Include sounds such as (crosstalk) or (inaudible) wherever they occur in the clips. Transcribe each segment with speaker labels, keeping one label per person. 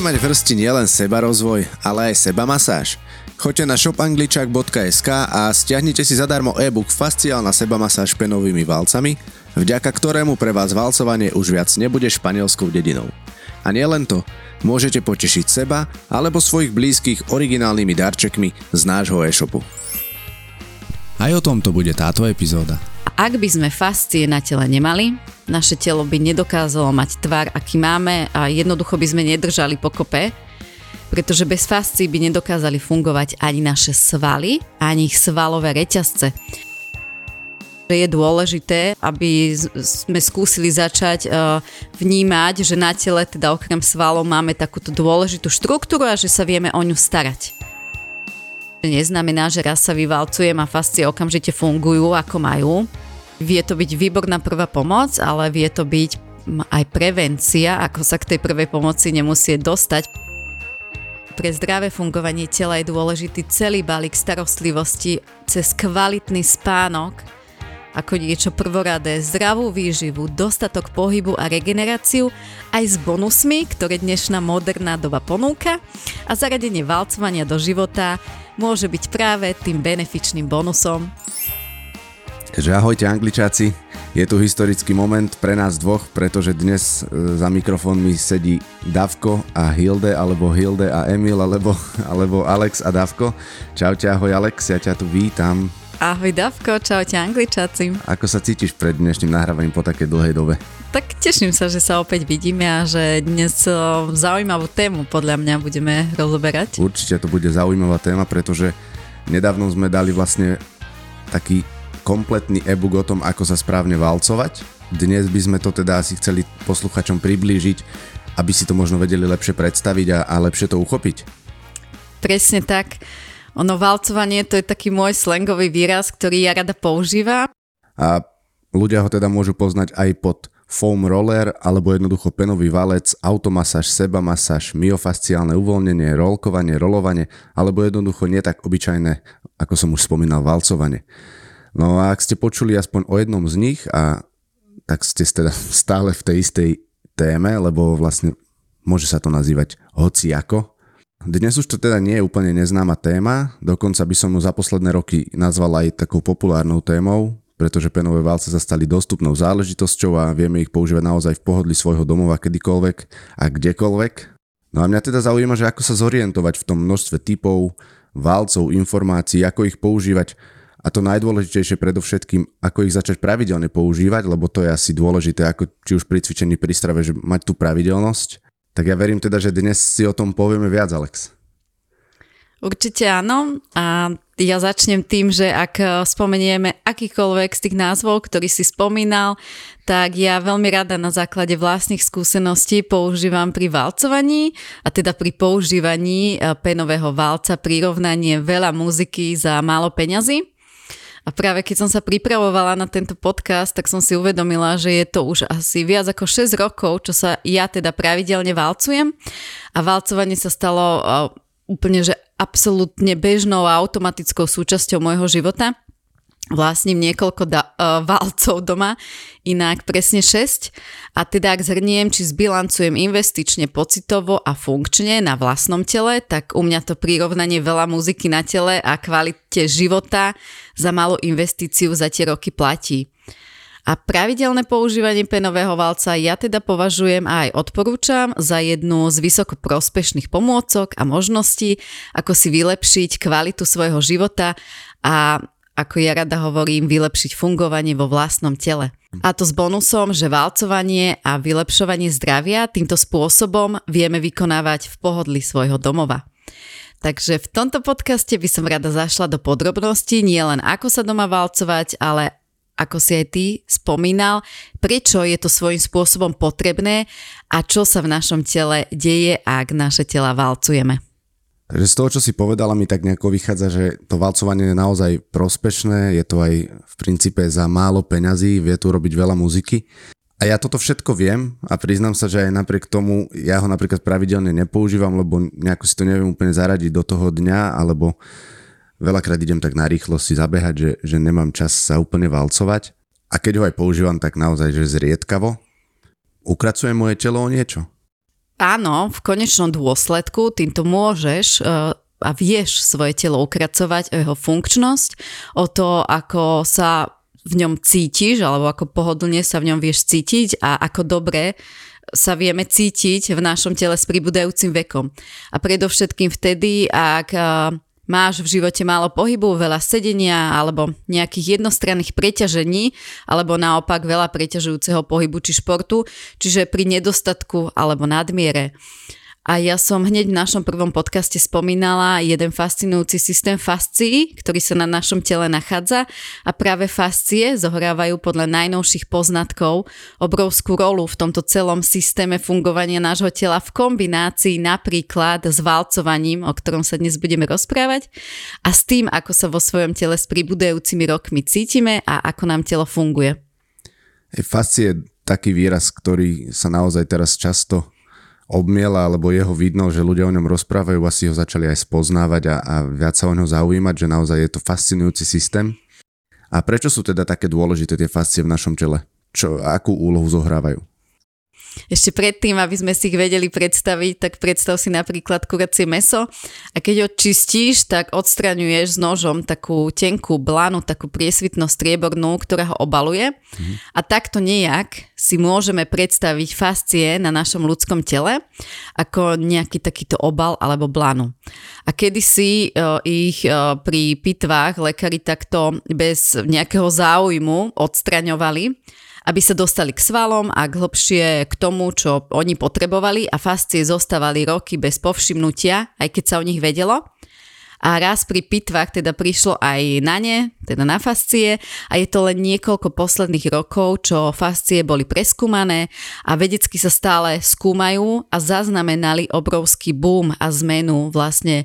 Speaker 1: Chcete mať v hrsti nielen seba rozvoj, ale aj seba masáž? Choďte na shopangličak.sk a stiahnite si zadarmo e-book Fasciálna seba masáž penovými valcami, vďaka ktorému pre vás valcovanie už viac nebude španielskou dedinou. A nielen to, môžete potešiť seba alebo svojich blízkych originálnymi darčekmi z nášho e-shopu. Aj o tomto bude táto epizóda.
Speaker 2: Ak by sme fascie na tele nemali, naše telo by nedokázalo mať tvar, aký máme a jednoducho by sme nedržali pokope, pretože bez fascií by nedokázali fungovať ani naše svaly, ani ich svalové reťazce. Je dôležité, aby sme skúsili začať vnímať, že na tele, teda okrem svalov, máme takúto dôležitú štruktúru a že sa vieme o ňu starať. Neznamená, že raz sa vyvalcujem a fascie okamžite fungujú ako majú. Vie to byť výborná prvá pomoc, ale vie to byť aj prevencia, ako sa k tej prvej pomoci nemusieť dostať. Pre zdravé fungovanie tela je dôležitý celý balík starostlivosti cez kvalitný spánok, ako niečo prvoradé, zdravú výživu, dostatok pohybu a regeneráciu, aj s bonusmi, ktoré dnešná moderná doba ponúka. A zaradenie valcovania do života môže byť práve tým benefičným bonusom,
Speaker 1: Takže ahojte angličáci, je tu historický moment pre nás dvoch, pretože dnes e, za mikrofónmi sedí Davko a Hilde, alebo Hilde a Emil, alebo, alebo Alex a Davko. Čaute, ahoj Alex, ja ťa tu vítam.
Speaker 2: Ahoj Davko, čaute angličáci.
Speaker 1: Ako sa cítiš pred dnešným nahrávaním po takej dlhej dobe?
Speaker 2: Tak teším sa, že sa opäť vidíme a že dnes e, zaujímavú tému podľa mňa budeme rozoberať.
Speaker 1: Určite to bude zaujímavá téma, pretože nedávno sme dali vlastne taký kompletný e-book o tom, ako sa správne valcovať. Dnes by sme to teda asi chceli posluchačom priblížiť, aby si to možno vedeli lepšie predstaviť a, a lepšie to uchopiť.
Speaker 2: Presne tak. Ono valcovanie to je taký môj slangový výraz, ktorý ja rada používam.
Speaker 1: A ľudia ho teda môžu poznať aj pod foam roller alebo jednoducho penový valec, automasáž, sebamasáž, myofasciálne uvoľnenie, rolkovanie, rolovanie alebo jednoducho nie tak obyčajné, ako som už spomínal, valcovanie. No a ak ste počuli aspoň o jednom z nich a tak ste teda (laughs) stále v tej istej téme, lebo vlastne môže sa to nazývať hociako. Dnes už to teda nie je úplne neznáma téma, dokonca by som ju za posledné roky nazval aj takou populárnou témou, pretože penové válce sa stali dostupnou záležitosťou a vieme ich používať naozaj v pohodli svojho domova kedykoľvek a kdekoľvek. No a mňa teda zaujíma, že ako sa zorientovať v tom množstve typov, válcov, informácií, ako ich používať, a to najdôležitejšie predovšetkým, ako ich začať pravidelne používať, lebo to je asi dôležité, ako či už pri cvičení pri strave, že mať tú pravidelnosť. Tak ja verím teda, že dnes si o tom povieme viac, Alex.
Speaker 2: Určite áno a ja začnem tým, že ak spomenieme akýkoľvek z tých názvov, ktorý si spomínal, tak ja veľmi rada na základe vlastných skúseností používam pri valcovaní a teda pri používaní penového valca prirovnanie veľa muziky za málo peňazí. A práve keď som sa pripravovala na tento podcast, tak som si uvedomila, že je to už asi viac ako 6 rokov, čo sa ja teda pravidelne valcujem. A valcovanie sa stalo úplne, že absolútne bežnou a automatickou súčasťou môjho života vlastním niekoľko da- uh, valcov doma, inak presne 6. A teda ak zhrniem, či zbilancujem investične, pocitovo a funkčne na vlastnom tele, tak u mňa to prirovnanie veľa muziky na tele a kvalite života za malú investíciu za tie roky platí. A pravidelné používanie penového valca ja teda považujem a aj odporúčam za jednu z vysoko prospešných pomôcok a možností, ako si vylepšiť kvalitu svojho života a ako ja rada hovorím, vylepšiť fungovanie vo vlastnom tele. A to s bonusom, že valcovanie a vylepšovanie zdravia týmto spôsobom vieme vykonávať v pohodli svojho domova. Takže v tomto podcaste by som rada zašla do podrobností, nie len ako sa doma valcovať, ale ako si aj ty spomínal, prečo je to svojím spôsobom potrebné a čo sa v našom tele deje, ak naše tela valcujeme.
Speaker 1: Takže z toho, čo si povedala, mi tak nejako vychádza, že to valcovanie je naozaj prospešné, je to aj v princípe za málo peňazí, vie tu robiť veľa muziky. A ja toto všetko viem a priznám sa, že aj napriek tomu ja ho napríklad pravidelne nepoužívam, lebo nejako si to neviem úplne zaradiť do toho dňa, alebo veľakrát idem tak na rýchlo si zabehať, že, že nemám čas sa úplne valcovať. A keď ho aj používam, tak naozaj, že zriedkavo. Ukracuje moje telo o niečo?
Speaker 2: Áno, v konečnom dôsledku týmto môžeš uh, a vieš svoje telo ukracovať o jeho funkčnosť, o to, ako sa v ňom cítiš, alebo ako pohodlne sa v ňom vieš cítiť a ako dobre sa vieme cítiť v našom tele s pribúdajúcim vekom. A predovšetkým vtedy, ak máš v živote málo pohybu, veľa sedenia alebo nejakých jednostranných preťažení, alebo naopak veľa preťažujúceho pohybu či športu, čiže pri nedostatku alebo nadmiere. A ja som hneď v našom prvom podcaste spomínala jeden fascinujúci systém fascií, ktorý sa na našom tele nachádza a práve fascie zohrávajú podľa najnovších poznatkov obrovskú rolu v tomto celom systéme fungovania nášho tela v kombinácii napríklad s valcovaním, o ktorom sa dnes budeme rozprávať a s tým, ako sa vo svojom tele s pribudajúcimi rokmi cítime a ako nám telo funguje.
Speaker 1: Fascie je taký výraz, ktorý sa naozaj teraz často obmiela, alebo jeho vidno, že ľudia o ňom rozprávajú, asi ho začali aj spoznávať a, a viac sa o ňo zaujímať, že naozaj je to fascinujúci systém. A prečo sú teda také dôležité tie fascie v našom tele? Čo, akú úlohu zohrávajú?
Speaker 2: Ešte predtým, aby sme si ich vedeli predstaviť, tak predstav si napríklad kuracie meso a keď ho čistíš, tak odstraňuješ s nožom takú tenkú blanu, takú priesvitno striebornú, ktorá ho obaluje. Mhm. A takto nejak si môžeme predstaviť fascie na našom ľudskom tele ako nejaký takýto obal alebo blanu. A kedysi uh, ich uh, pri pitvách lekári takto bez nejakého záujmu odstraňovali aby sa dostali k svalom a k hlbšie k tomu, čo oni potrebovali a fascie zostávali roky bez povšimnutia, aj keď sa o nich vedelo. A raz pri pitvách teda prišlo aj na ne, teda na fascie a je to len niekoľko posledných rokov, čo fascie boli preskúmané a vedecky sa stále skúmajú a zaznamenali obrovský boom a zmenu vlastne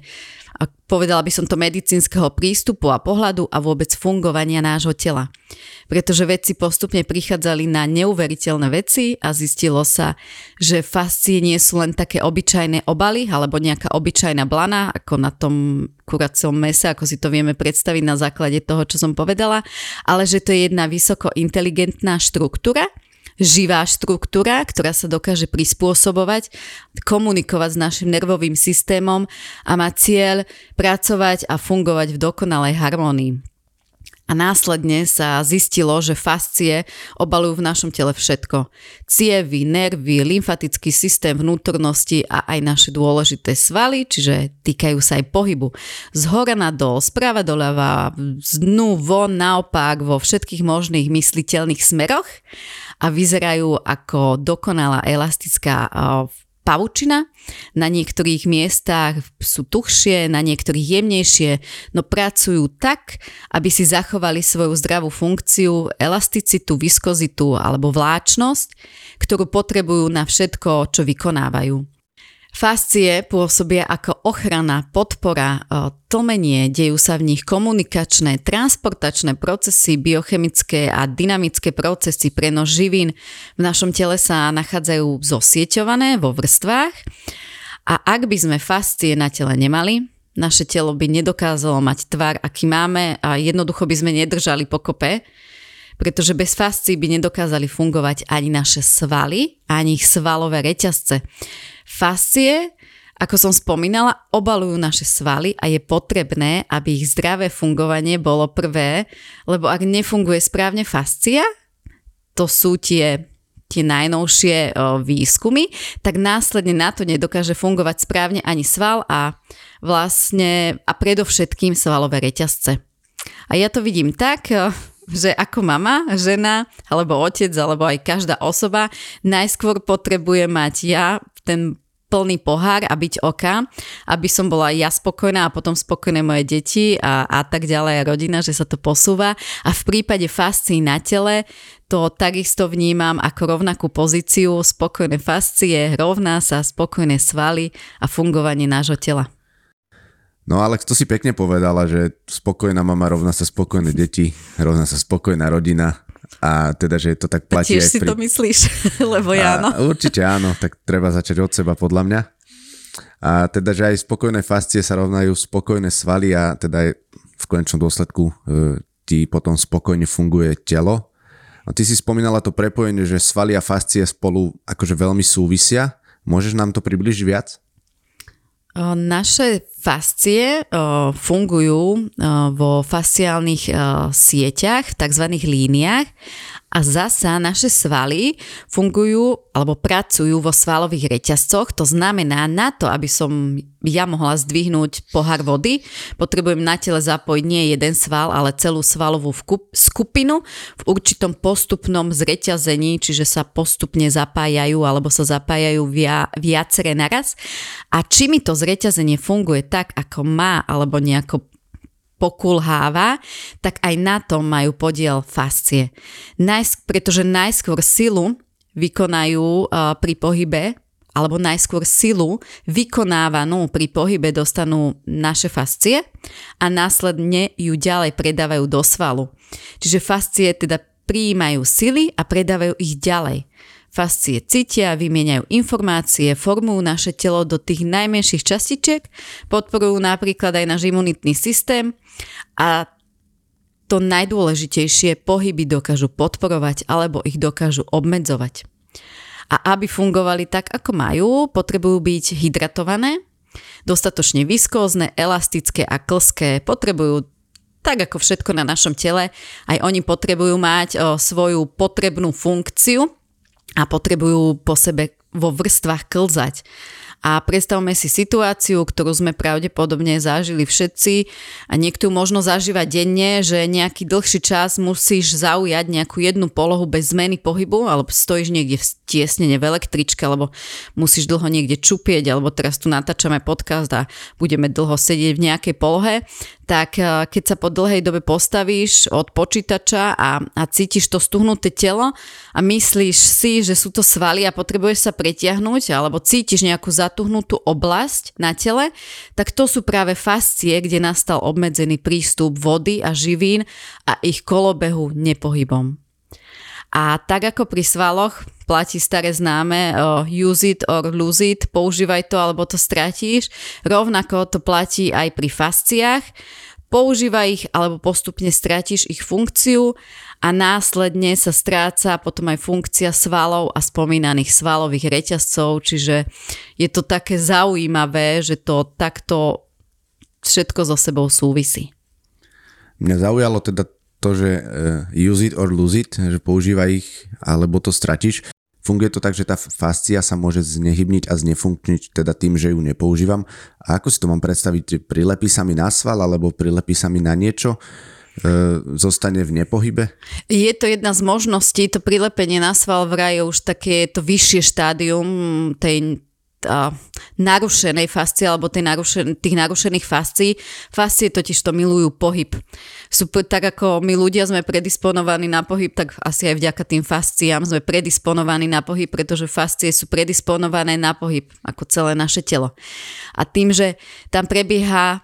Speaker 2: a povedala by som to medicínskeho prístupu a pohľadu a vôbec fungovania nášho tela. Pretože vedci postupne prichádzali na neuveriteľné veci a zistilo sa, že fascie nie sú len také obyčajné obaly alebo nejaká obyčajná blana, ako na tom kuracom mese, ako si to vieme predstaviť na základe toho, čo som povedala, ale že to je jedna vysoko inteligentná štruktúra, živá štruktúra, ktorá sa dokáže prispôsobovať, komunikovať s našim nervovým systémom a má cieľ pracovať a fungovať v dokonalej harmónii. A následne sa zistilo, že fascie obalujú v našom tele všetko. Cievy, nervy, lymfatický systém vnútornosti a aj naše dôležité svaly, čiže týkajú sa aj pohybu. Z hora na dol, sprava doľava, z dnu von, naopak, vo všetkých možných mysliteľných smeroch a vyzerajú ako dokonalá elastická pavučina. Na niektorých miestach sú tuchšie, na niektorých jemnejšie, no pracujú tak, aby si zachovali svoju zdravú funkciu, elasticitu, viskozitu alebo vláčnosť, ktorú potrebujú na všetko, čo vykonávajú. Fascie pôsobia ako ochrana, podpora, e, tlmenie, dejú sa v nich komunikačné, transportačné procesy, biochemické a dynamické procesy, prenos živín. V našom tele sa nachádzajú zosieťované vo vrstvách. A ak by sme fascie na tele nemali, naše telo by nedokázalo mať tvar, aký máme a jednoducho by sme nedržali pokope, pretože bez fascií by nedokázali fungovať ani naše svaly, ani ich svalové reťazce. Fascie, ako som spomínala, obalujú naše svaly a je potrebné, aby ich zdravé fungovanie bolo prvé, lebo ak nefunguje správne fascia, to sú tie tie najnovšie výskumy, tak následne na to nedokáže fungovať správne ani sval a vlastne a predovšetkým svalové reťazce. A ja to vidím tak, že ako mama, žena, alebo otec, alebo aj každá osoba najskôr potrebuje mať ja ten plný pohár a byť oka, aby som bola ja spokojná a potom spokojné moje deti a, a tak ďalej a rodina, že sa to posúva. A v prípade fascií na tele to takisto vnímam ako rovnakú pozíciu. Spokojné fascie rovná sa spokojné svaly a fungovanie nášho tela.
Speaker 1: No ale to si pekne povedala, že spokojná mama rovná sa spokojné deti, rovná sa spokojná rodina a teda, že to tak platí.
Speaker 2: A tiež si pri... to myslíš, (laughs) lebo ja áno.
Speaker 1: Určite áno, tak treba začať od seba podľa mňa. A teda, že aj spokojné fascie sa rovnajú spokojné svaly a teda aj v konečnom dôsledku e, ti potom spokojne funguje telo. A ty si spomínala to prepojenie, že svaly a fascie spolu akože veľmi súvisia Môžeš nám to približiť viac?
Speaker 2: Naše fascie fungujú vo fasciálnych sieťach, tzv. líniách a zasa naše svaly fungujú alebo pracujú vo svalových reťazcoch. To znamená, na to, aby som ja mohla zdvihnúť pohár vody, potrebujem na tele zapojiť nie jeden sval, ale celú svalovú skupinu v určitom postupnom zreťazení, čiže sa postupne zapájajú alebo sa zapájajú via, viaceré naraz. A či mi to zreťazenie funguje tak, ako má, alebo nejako pokulháva, tak aj na tom majú podiel fascie. Najsk- pretože najskôr silu vykonajú uh, pri pohybe alebo najskôr silu vykonávanú pri pohybe dostanú naše fascie a následne ju ďalej predávajú do svalu. Čiže fascie teda prijímajú sily a predávajú ich ďalej. Fascie cítia, vymieňajú informácie, formujú naše telo do tých najmenších častičiek, podporujú napríklad aj náš imunitný systém a to najdôležitejšie, pohyby dokážu podporovať alebo ich dokážu obmedzovať. A aby fungovali tak, ako majú, potrebujú byť hydratované, dostatočne viskózne, elastické a klské, potrebujú tak ako všetko na našom tele, aj oni potrebujú mať o, svoju potrebnú funkciu a potrebujú po sebe vo vrstvách klzať. A predstavme si situáciu, ktorú sme pravdepodobne zažili všetci a niekto možno zažíva denne, že nejaký dlhší čas musíš zaujať nejakú jednu polohu bez zmeny pohybu, alebo stojíš niekde v tiesnene v električke, alebo musíš dlho niekde čupieť, alebo teraz tu natáčame podcast a budeme dlho sedieť v nejakej polohe, tak eh, keď sa po dlhej dobe postavíš od počítača a, a cítiš to stuhnuté telo a myslíš si, že sú to svaly a potrebuješ sa pretiahnuť alebo cítiš nejakú zatuhnutú oblasť na tele, tak to sú práve fascie, kde nastal obmedzený prístup vody a živín a ich kolobehu nepohybom. A tak ako pri svaloch platí staré známe uh, use it or lose it, používaj to alebo to stratíš, rovnako to platí aj pri fasciách. Používaj ich alebo postupne stratíš ich funkciu a následne sa stráca potom aj funkcia svalov a spomínaných svalových reťazcov, čiže je to také zaujímavé, že to takto všetko so sebou súvisí.
Speaker 1: Mňa zaujalo teda to, že uh, use it or lose it, že používaj ich alebo to stratíš. Funguje to tak, že tá fascia sa môže znehybniť a znefunkčniť teda tým, že ju nepoužívam. A ako si to mám predstaviť? Prilepí sa mi na sval alebo prilepí sa mi na niečo? E, zostane v nepohybe?
Speaker 2: Je to jedna z možností, to prilepenie na sval vraj je už také to vyššie štádium tej narušenej fascie alebo tej narušen- tých narušených fascií. Fascie totiž to milujú pohyb. Sú tak ako my ľudia sme predisponovaní na pohyb, tak asi aj vďaka tým fasciám sme predisponovaní na pohyb, pretože fascie sú predisponované na pohyb, ako celé naše telo. A tým, že tam prebieha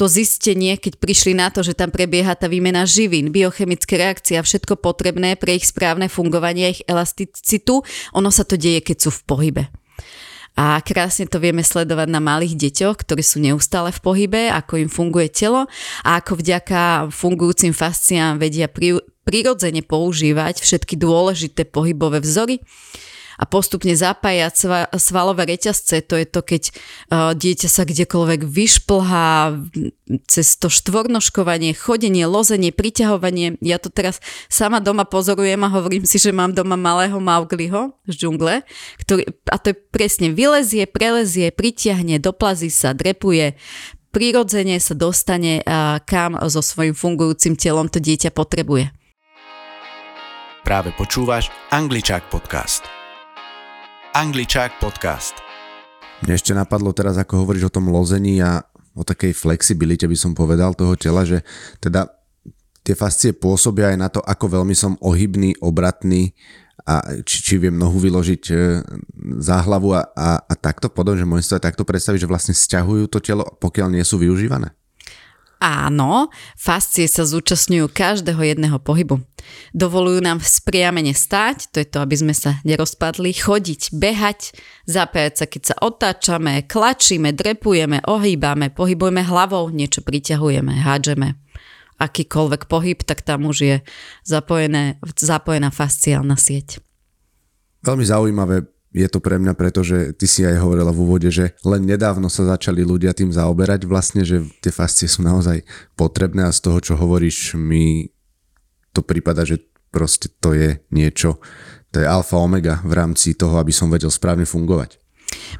Speaker 2: to zistenie, keď prišli na to, že tam prebieha tá výmena živín, biochemické reakcie a všetko potrebné pre ich správne fungovanie, ich elasticitu, ono sa to deje, keď sú v pohybe a krásne to vieme sledovať na malých deťoch, ktorí sú neustále v pohybe, ako im funguje telo a ako vďaka fungujúcim fasciám vedia prirodzene používať všetky dôležité pohybové vzory a postupne zapájať svalové reťazce. To je to, keď uh, dieťa sa kdekoľvek vyšplhá cez to štvornoškovanie, chodenie, lozenie, priťahovanie. Ja to teraz sama doma pozorujem a hovorím si, že mám doma malého Maugliho z džungle, ktorý, a to je presne vylezie, prelezie, pritiahne, doplazí sa, drepuje, prirodzene sa dostane kam so svojím fungujúcim telom to dieťa potrebuje.
Speaker 3: Práve počúvaš Angličák podcast. Angličák podcast.
Speaker 1: Mne ešte napadlo teraz, ako hovoríš o tom lození a o takej flexibilite by som povedal toho tela, že teda tie fascie pôsobia aj na to, ako veľmi som ohybný, obratný a či, či viem nohu vyložiť e, za hlavu a, a, a takto potom, že môžem si to takto predstaviť, že vlastne sťahujú to telo, pokiaľ nie sú využívané.
Speaker 2: Áno, fascie sa zúčastňujú každého jedného pohybu. Dovolujú nám spriamene stáť, to je to, aby sme sa nerozpadli, chodiť, behať, zapájať sa, keď sa otáčame, klačíme, drepujeme, ohýbame, pohybujeme hlavou, niečo priťahujeme, hádžeme. Akýkoľvek pohyb, tak tam už je zapojené, zapojená fasciálna sieť.
Speaker 1: Veľmi zaujímavé je to pre mňa, pretože ty si aj hovorila v úvode, že len nedávno sa začali ľudia tým zaoberať vlastne, že tie fascie sú naozaj potrebné a z toho, čo hovoríš, mi to prípada, že proste to je niečo, to je alfa omega v rámci toho, aby som vedel správne fungovať.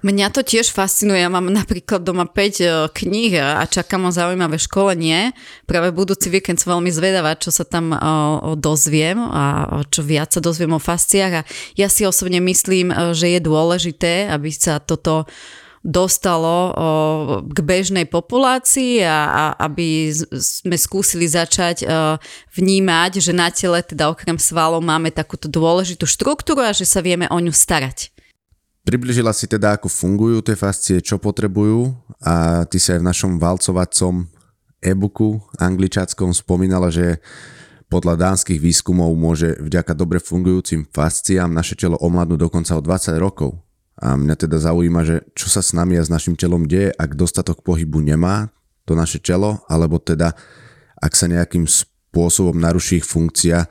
Speaker 2: Mňa to tiež fascinuje. Ja mám napríklad doma 5 e, kníh a čakám o zaujímavé školenie. Práve budúci víkend som veľmi zvedavá, čo sa tam o, e, o dozviem a čo viac sa dozviem o fasciách. A ja si osobne myslím, e, že je dôležité, aby sa toto dostalo o, k bežnej populácii a, a aby sme skúsili začať o, vnímať, že na tele, teda okrem svalov, máme takúto dôležitú štruktúru a že sa vieme o ňu starať.
Speaker 1: Približila si teda, ako fungujú tie fascie, čo potrebujú a ty si aj v našom valcovacom e-booku angličáckom spomínala, že podľa dánskych výskumov môže vďaka dobre fungujúcim fasciám naše telo omladnúť dokonca o 20 rokov. A mňa teda zaujíma, že čo sa s nami a s našim telom deje, ak dostatok pohybu nemá to naše telo, alebo teda ak sa nejakým spôsobom naruší ich funkcia,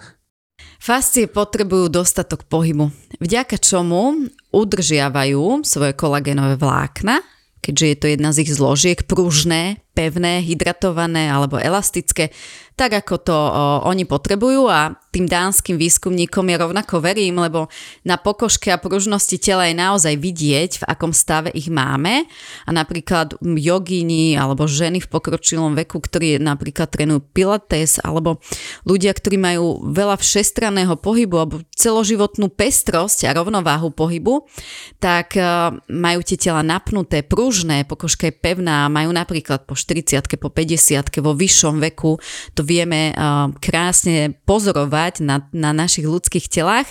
Speaker 2: Fascie potrebujú dostatok pohybu, vďaka čomu udržiavajú svoje kolagénové vlákna, keďže je to jedna z ich zložiek, pružné, pevné, hydratované alebo elastické, tak ako to o, oni potrebujú a tým dánskym výskumníkom ja rovnako verím, lebo na pokožke a pružnosti tela je naozaj vidieť, v akom stave ich máme. A napríklad jogíni alebo ženy v pokročilom veku, ktorí napríklad trénujú pilates alebo ľudia, ktorí majú veľa všestranného pohybu alebo celoživotnú pestrosť a rovnováhu pohybu, tak majú tie tela napnuté, pružné, pokožka je pevná, majú napríklad po 40 po 50 vo vyššom veku, to vieme krásne pozorovať na, na našich ľudských telách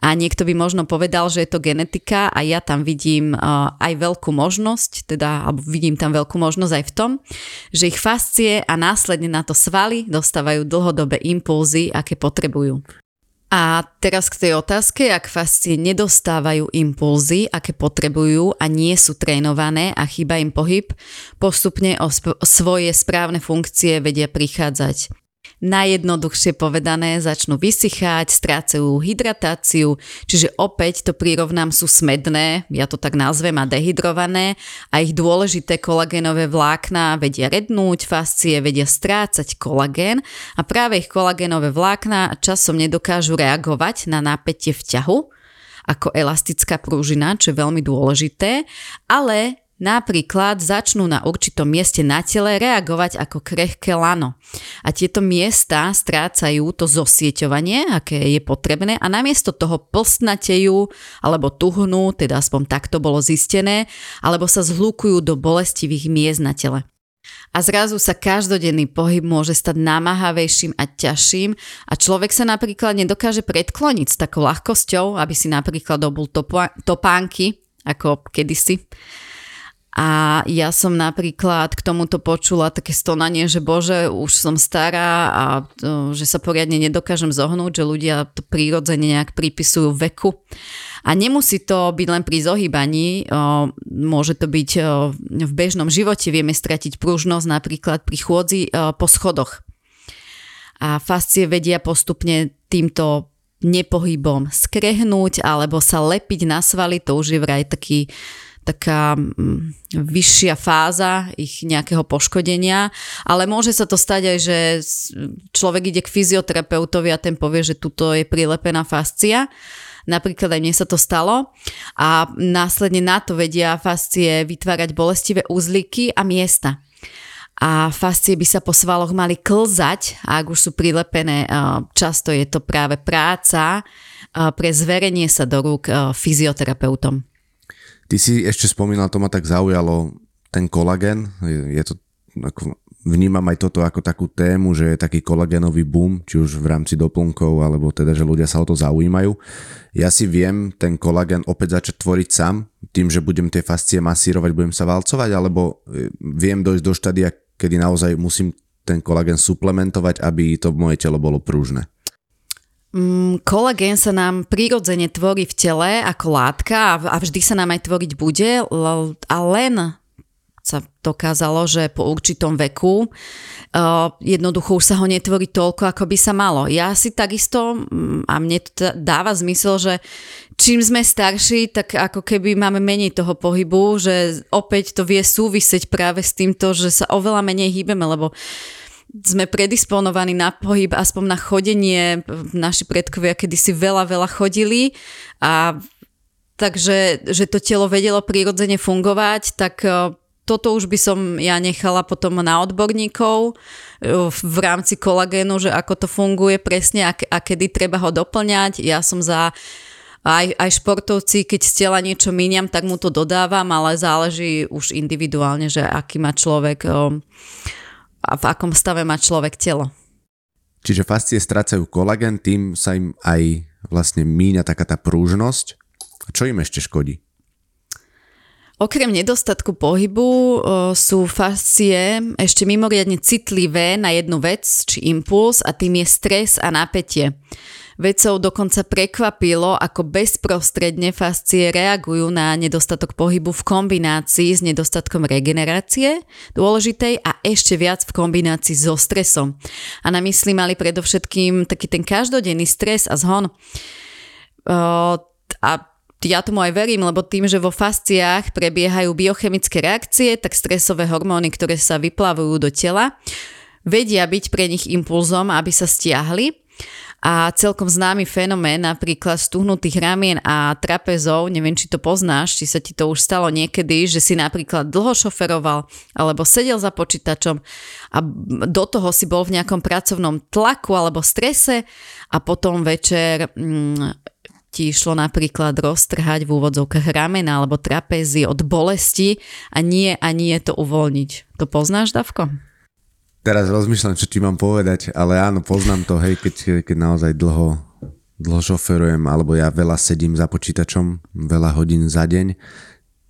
Speaker 2: a niekto by možno povedal, že je to genetika a ja tam vidím aj veľkú možnosť, teda, alebo vidím tam veľkú možnosť aj v tom, že ich fascie a následne na to svaly dostávajú dlhodobé impulzy, aké potrebujú. A teraz k tej otázke, ak fascie nedostávajú impulzy, aké potrebujú a nie sú trénované a chýba im pohyb, postupne o sp- svoje správne funkcie vedia prichádzať najjednoduchšie povedané začnú vysychať, strácajú hydratáciu, čiže opäť to prirovnám sú smedné, ja to tak nazvem, a dehydrované a ich dôležité kolagénové vlákna vedia rednúť, fascie vedia strácať kolagén a práve ich kolagénové vlákna časom nedokážu reagovať na napätie v ťahu, ako elastická prúžina, čo je veľmi dôležité, ale Napríklad začnú na určitom mieste na tele reagovať ako krehké lano. A tieto miesta strácajú to zosieťovanie, aké je potrebné a namiesto toho plstnatejú alebo tuhnú, teda aspoň takto bolo zistené, alebo sa zhlúkujú do bolestivých miest na tele. A zrazu sa každodenný pohyb môže stať námahavejším a ťažším a človek sa napríklad nedokáže predkloniť s takou ľahkosťou, aby si napríklad obul topánky, ako kedysi a ja som napríklad k tomuto počula také stonanie, že bože, už som stará a že sa poriadne nedokážem zohnúť, že ľudia to prírodzene nejak pripisujú veku. A nemusí to byť len pri zohýbaní, môže to byť v bežnom živote, vieme stratiť pružnosť napríklad pri chôdzi po schodoch. A fascie vedia postupne týmto nepohybom skrehnúť alebo sa lepiť na svaly, to už je vraj taký taká mm, vyššia fáza ich nejakého poškodenia, ale môže sa to stať aj, že človek ide k fyzioterapeutovi a ten povie, že tuto je prilepená fascia. Napríklad aj mne sa to stalo a následne na to vedia fascie vytvárať bolestivé úzliky a miesta a fascie by sa po svaloch mali klzať a ak už sú prilepené, často je to práve práca pre zverenie sa do rúk fyzioterapeutom.
Speaker 1: Ty si ešte spomínal, to ma tak zaujalo, ten kolagen, je, je to, ako, vnímam aj toto ako takú tému, že je taký kolagénový boom, či už v rámci doplnkov, alebo teda, že ľudia sa o to zaujímajú. Ja si viem ten kolagen opäť začať tvoriť sám, tým, že budem tie fascie masírovať, budem sa valcovať, alebo e, viem dojsť do štádia, kedy naozaj musím ten kolagen suplementovať, aby to moje telo bolo pružné.
Speaker 2: Mm, kolagén sa nám prirodzene tvorí v tele ako látka a vždy sa nám aj tvoriť bude a len sa dokázalo, že po určitom veku uh, jednoducho už sa ho netvorí toľko, ako by sa malo. Ja si takisto, mm, a mne to dáva zmysel, že čím sme starší, tak ako keby máme menej toho pohybu, že opäť to vie súvisieť práve s týmto, že sa oveľa menej hýbeme, lebo sme predisponovaní na pohyb, aspoň na chodenie. Naši predkovia kedysi veľa, veľa chodili a takže že to telo vedelo prirodzene fungovať, tak uh, toto už by som ja nechala potom na odborníkov e, v rámci kolagénu, že ako to funguje presne a, a kedy treba ho doplňať. Ja som za aj, aj športovci, keď z tela niečo míňam, tak mu to dodávam, ale záleží už individuálne, že aký má človek e, a v akom stave má človek telo.
Speaker 1: Čiže fascie strácajú kolagén, tým sa im aj vlastne míňa taká tá prúžnosť. Čo im ešte škodí?
Speaker 2: Okrem nedostatku pohybu sú fascie ešte mimoriadne citlivé na jednu vec či impuls a tým je stres a napätie. Vedcov dokonca prekvapilo, ako bezprostredne fascie reagujú na nedostatok pohybu v kombinácii s nedostatkom regenerácie, dôležitej a ešte viac v kombinácii so stresom. A na mysli mali predovšetkým taký ten každodenný stres a zhon. A ja tomu aj verím, lebo tým, že vo fasciách prebiehajú biochemické reakcie, tak stresové hormóny, ktoré sa vyplavujú do tela, vedia byť pre nich impulzom, aby sa stiahli. A celkom známy fenomén, napríklad stuhnutých ramien a trapezov, neviem, či to poznáš, či sa ti to už stalo niekedy, že si napríklad dlho šoferoval alebo sedel za počítačom a do toho si bol v nejakom pracovnom tlaku alebo strese a potom večer mm, ti išlo napríklad roztrhať v úvodzovkách ramena alebo trapezy od bolesti a nie a nie to uvoľniť. To poznáš, Davko?
Speaker 1: Teraz rozmýšľam, čo ti mám povedať, ale áno, poznám to, hej, keď, keď naozaj dlho, dlho šoferujem, alebo ja veľa sedím za počítačom, veľa hodín za deň,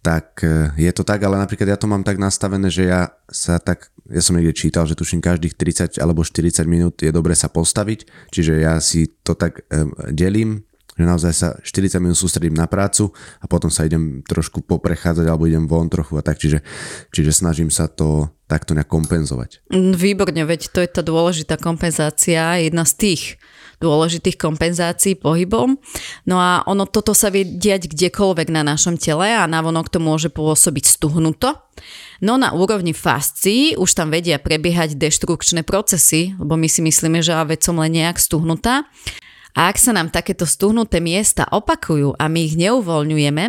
Speaker 1: tak e, je to tak, ale napríklad ja to mám tak nastavené, že ja sa tak, ja som niekde čítal, že tuším každých 30 alebo 40 minút je dobre sa postaviť, čiže ja si to tak um, delím, že naozaj sa 40 minút sústredím na prácu a potom sa idem trošku poprechádzať alebo idem von trochu a tak, čiže, čiže snažím sa to takto nejak kompenzovať.
Speaker 2: Mm, výborne, veď to je tá dôležitá kompenzácia, jedna z tých dôležitých kompenzácií pohybom. No a ono toto sa vie diať kdekoľvek na našom tele a navonok to môže pôsobiť stuhnuto. No na úrovni fascií už tam vedia prebiehať deštrukčné procesy, lebo my si myslíme, že veď som len nejak stuhnutá. A ak sa nám takéto stuhnuté miesta opakujú a my ich neuvoľňujeme,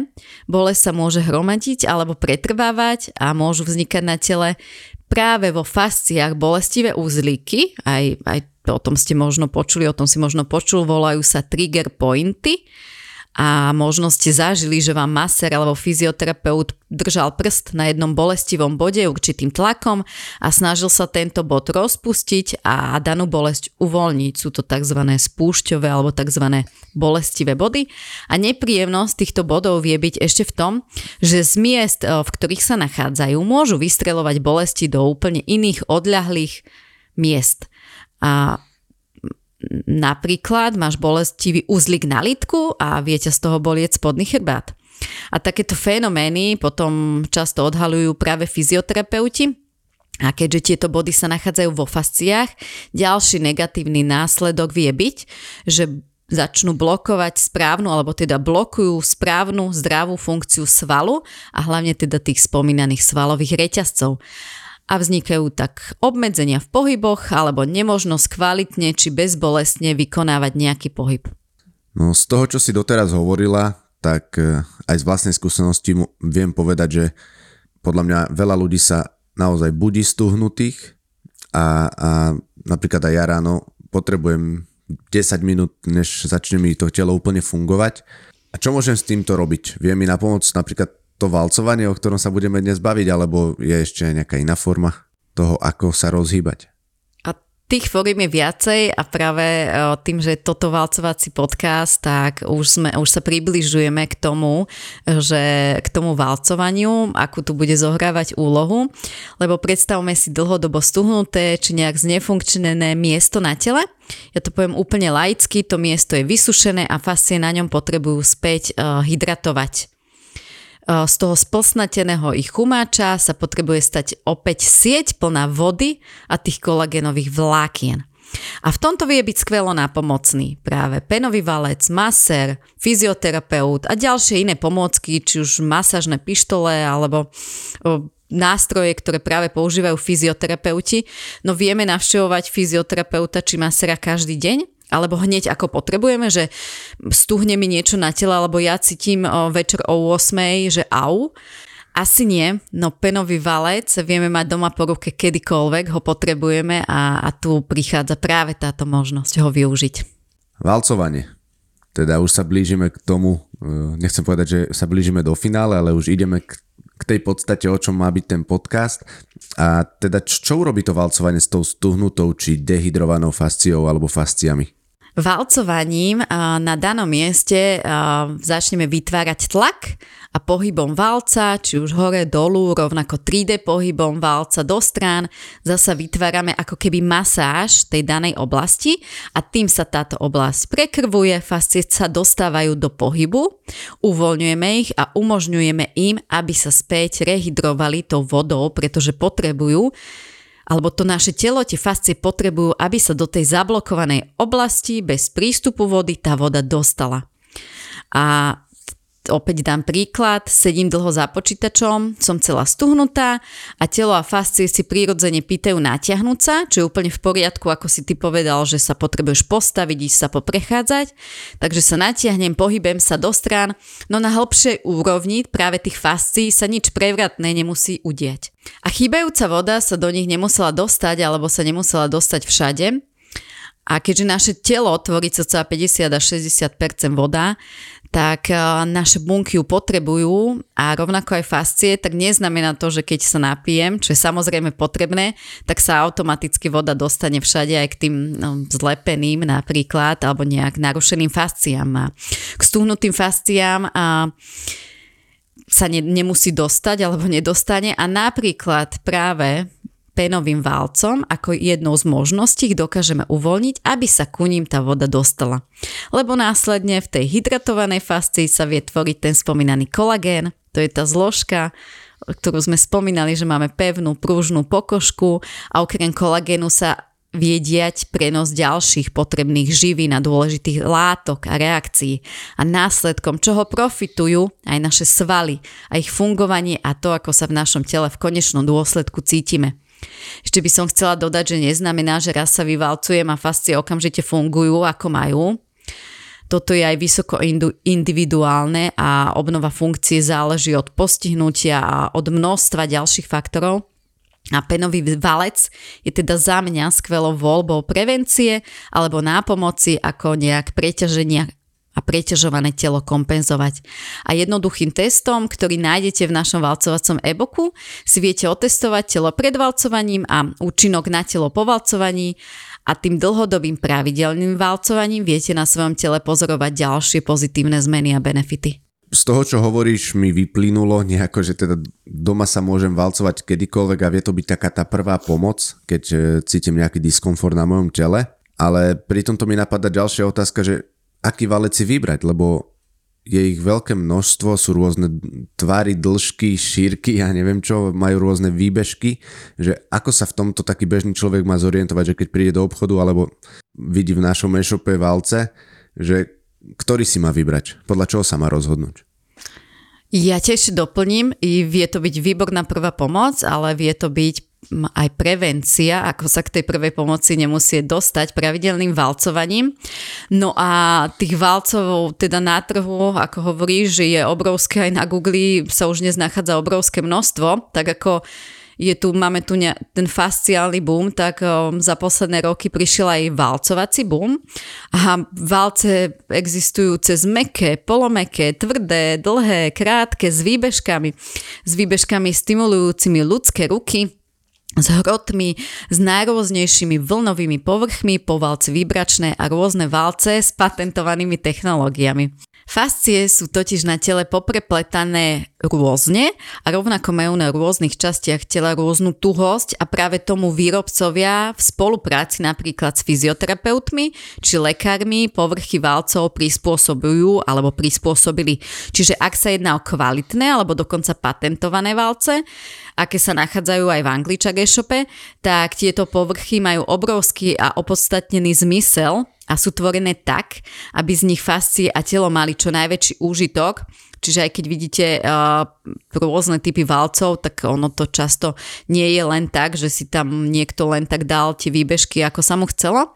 Speaker 2: bolesť sa môže hromadiť alebo pretrvávať a môžu vznikať na tele práve vo fasciách bolestivé úzlíky, aj, aj o tom ste možno počuli, o tom si možno počul, volajú sa trigger pointy a možno ste zažili, že vám maser alebo fyzioterapeut držal prst na jednom bolestivom bode určitým tlakom a snažil sa tento bod rozpustiť a danú bolesť uvoľniť. Sú to tzv. spúšťové alebo tzv. bolestivé body a nepríjemnosť týchto bodov vie byť ešte v tom, že z miest, v ktorých sa nachádzajú, môžu vystrelovať bolesti do úplne iných odľahlých miest. A Napríklad máš bolestivý uzlik na litku a viete z toho bolieť spodný chrbát. A takéto fenomény potom často odhalujú práve fyzioterapeuti, a keďže tieto body sa nachádzajú vo fasciách, ďalší negatívny následok vie byť, že začnú blokovať správnu, alebo teda blokujú správnu zdravú funkciu svalu a hlavne teda tých spomínaných svalových reťazcov a vznikajú tak obmedzenia v pohyboch alebo nemožnosť kvalitne či bezbolestne vykonávať nejaký pohyb.
Speaker 1: No z toho, čo si doteraz hovorila, tak e, aj z vlastnej skúsenosti viem povedať, že podľa mňa veľa ľudí sa naozaj budí stuhnutých a, a napríklad aj ja ráno potrebujem 10 minút, než začne mi to telo úplne fungovať. A čo môžem s týmto robiť? Vie mi napomôcť napríklad to valcovanie, o ktorom sa budeme dnes baviť, alebo je ešte nejaká iná forma toho, ako sa rozhýbať?
Speaker 2: A tých fóriem je viacej a práve e, tým, že je toto valcovací podcast, tak už, sme, už sa približujeme k tomu, že k tomu valcovaniu, akú tu bude zohrávať úlohu, lebo predstavme si dlhodobo stuhnuté či nejak znefunkčnené miesto na tele. Ja to poviem úplne laicky, to miesto je vysušené a fascie na ňom potrebujú späť uh, hydratovať z toho splsnateného ich chumáča sa potrebuje stať opäť sieť plná vody a tých kolagénových vlákien. A v tomto vie byť skvelo nápomocný práve penový valec, masér, fyzioterapeut a ďalšie iné pomôcky, či už masážne pištole alebo nástroje, ktoré práve používajú fyzioterapeuti. No vieme navštevovať fyzioterapeuta či masera každý deň, alebo hneď ako potrebujeme, že stuhne mi niečo na tele, alebo ja cítim večer o 8, že au. Asi nie, no penový valec vieme mať doma po ruke kedykoľvek ho potrebujeme a, a tu prichádza práve táto možnosť ho využiť.
Speaker 1: Valcovanie. Teda už sa blížime k tomu, e, nechcem povedať, že sa blížime do finále, ale už ideme k, k tej podstate, o čom má byť ten podcast. A teda čo urobí to valcovanie s tou stuhnutou či dehydrovanou fasciou alebo fasciami?
Speaker 2: Valcovaním na danom mieste začneme vytvárať tlak a pohybom valca, či už hore, dolu, rovnako 3D pohybom valca do strán, zasa vytvárame ako keby masáž tej danej oblasti a tým sa táto oblasť prekrvuje, fascie sa dostávajú do pohybu, uvoľňujeme ich a umožňujeme im, aby sa späť rehydrovali tou vodou, pretože potrebujú alebo to naše telo, tie fascie potrebujú, aby sa do tej zablokovanej oblasti bez prístupu vody tá voda dostala. A opäť dám príklad, sedím dlho za počítačom, som celá stuhnutá a telo a fascie si prirodzene pýtajú natiahnuť sa, čo je úplne v poriadku, ako si ty povedal, že sa potrebuješ postaviť, ísť sa poprechádzať. Takže sa natiahnem, pohybem sa do strán, no na hĺbšej úrovni práve tých fascií sa nič prevratné nemusí udieť. A chýbajúca voda sa do nich nemusela dostať alebo sa nemusela dostať všade, a keďže naše telo tvorí cca 50 až 60% voda, tak eh, naše bunky ju potrebujú a rovnako aj fascie, tak neznamená to, že keď sa napijem, čo je samozrejme potrebné, tak sa automaticky voda dostane všade aj k tým no, zlepeným napríklad alebo nejak narušeným fasciám. A k stuhnutým fasciám a sa ne, nemusí dostať alebo nedostane a napríklad práve penovým válcom ako jednou z možností ich dokážeme uvoľniť, aby sa ku ním tá voda dostala. Lebo následne v tej hydratovanej fascii sa vie tvoriť ten spomínaný kolagén, to je tá zložka, ktorú sme spomínali, že máme pevnú, pružnú pokožku a okrem kolagénu sa vie diať prenos ďalších potrebných živín a dôležitých látok a reakcií a následkom čoho profitujú aj naše svaly a ich fungovanie a to, ako sa v našom tele v konečnom dôsledku cítime. Ešte by som chcela dodať, že neznamená, že raz sa vyvalcujem a fascie okamžite fungujú ako majú. Toto je aj vysoko individuálne a obnova funkcie záleží od postihnutia a od množstva ďalších faktorov. A penový valec je teda za mňa skvelou voľbou prevencie alebo nápomoci ako nejak preťaženia a preťažované telo kompenzovať. A jednoduchým testom, ktorý nájdete v našom valcovacom e-booku, si viete otestovať telo pred valcovaním a účinok na telo po valcovaní a tým dlhodobým pravidelným valcovaním viete na svojom tele pozorovať ďalšie pozitívne zmeny a benefity.
Speaker 1: Z toho, čo hovoríš, mi vyplynulo nejako, že teda doma sa môžem valcovať kedykoľvek a vie to byť taká tá prvá pomoc, keď e, cítim nejaký diskomfort na mojom tele. Ale pri tomto mi napadá ďalšia otázka, že aký valec si vybrať, lebo je ich veľké množstvo, sú rôzne tvary, dĺžky, šírky, ja neviem čo, majú rôzne výbežky, že ako sa v tomto taký bežný človek má zorientovať, že keď príde do obchodu alebo vidí v našom e-shope valce, že ktorý si má vybrať, podľa čoho sa má rozhodnúť.
Speaker 2: Ja tiež doplním, vie to byť výborná prvá pomoc, ale vie to byť aj prevencia, ako sa k tej prvej pomoci nemusí dostať pravidelným valcovaním. No a tých valcov teda na trhu, ako že je obrovské aj na Google sa už dnes nachádza obrovské množstvo, tak ako je tu, máme tu ne, ten fasciálny boom, tak um, za posledné roky prišiel aj valcovací boom a valce existujú cez meké, polomeké, tvrdé, dlhé, krátke, s výbežkami, s výbežkami stimulujúcimi ľudské ruky, s hrotmi, s najrôznejšími vlnovými povrchmi, povalce vibračné a rôzne valce s patentovanými technológiami. Fascie sú totiž na tele poprepletané rôzne a rovnako majú na rôznych častiach tela rôznu tuhosť a práve tomu výrobcovia v spolupráci napríklad s fyzioterapeutmi či lekármi povrchy valcov prispôsobujú alebo prispôsobili. Čiže ak sa jedná o kvalitné alebo dokonca patentované valce, aké sa nachádzajú aj v Angličak e-shope, tak tieto povrchy majú obrovský a opodstatnený zmysel a sú tvorené tak, aby z nich fascie a telo mali čo najväčší úžitok. Čiže aj keď vidíte uh, rôzne typy valcov, tak ono to často nie je len tak, že si tam niekto len tak dal tie výbežky, ako sa mu chcelo.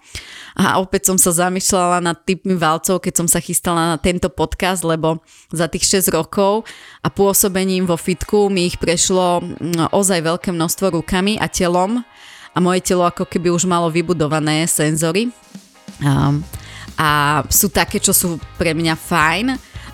Speaker 2: A opäť som sa zamýšľala nad typmi valcov, keď som sa chystala na tento podcast, lebo za tých 6 rokov a pôsobením vo fitku mi ich prešlo mm, ozaj veľké množstvo rukami a telom a moje telo ako keby už malo vybudované senzory A sú také, čo sú pre mňa fajn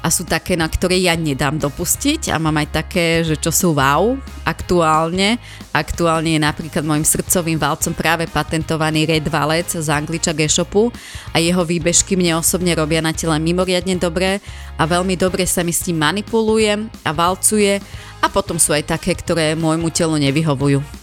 Speaker 2: a sú také, na ktoré ja nedám dopustiť a mám aj také, že čo sú wow aktuálne. Aktuálne je napríklad môjim srdcovým valcom práve patentovaný Red Valec z Angliča e-shopu a jeho výbežky mne osobne robia na tele mimoriadne dobre a veľmi dobre sa mi s tým manipuluje a valcuje a potom sú aj také, ktoré môjmu telu nevyhovujú.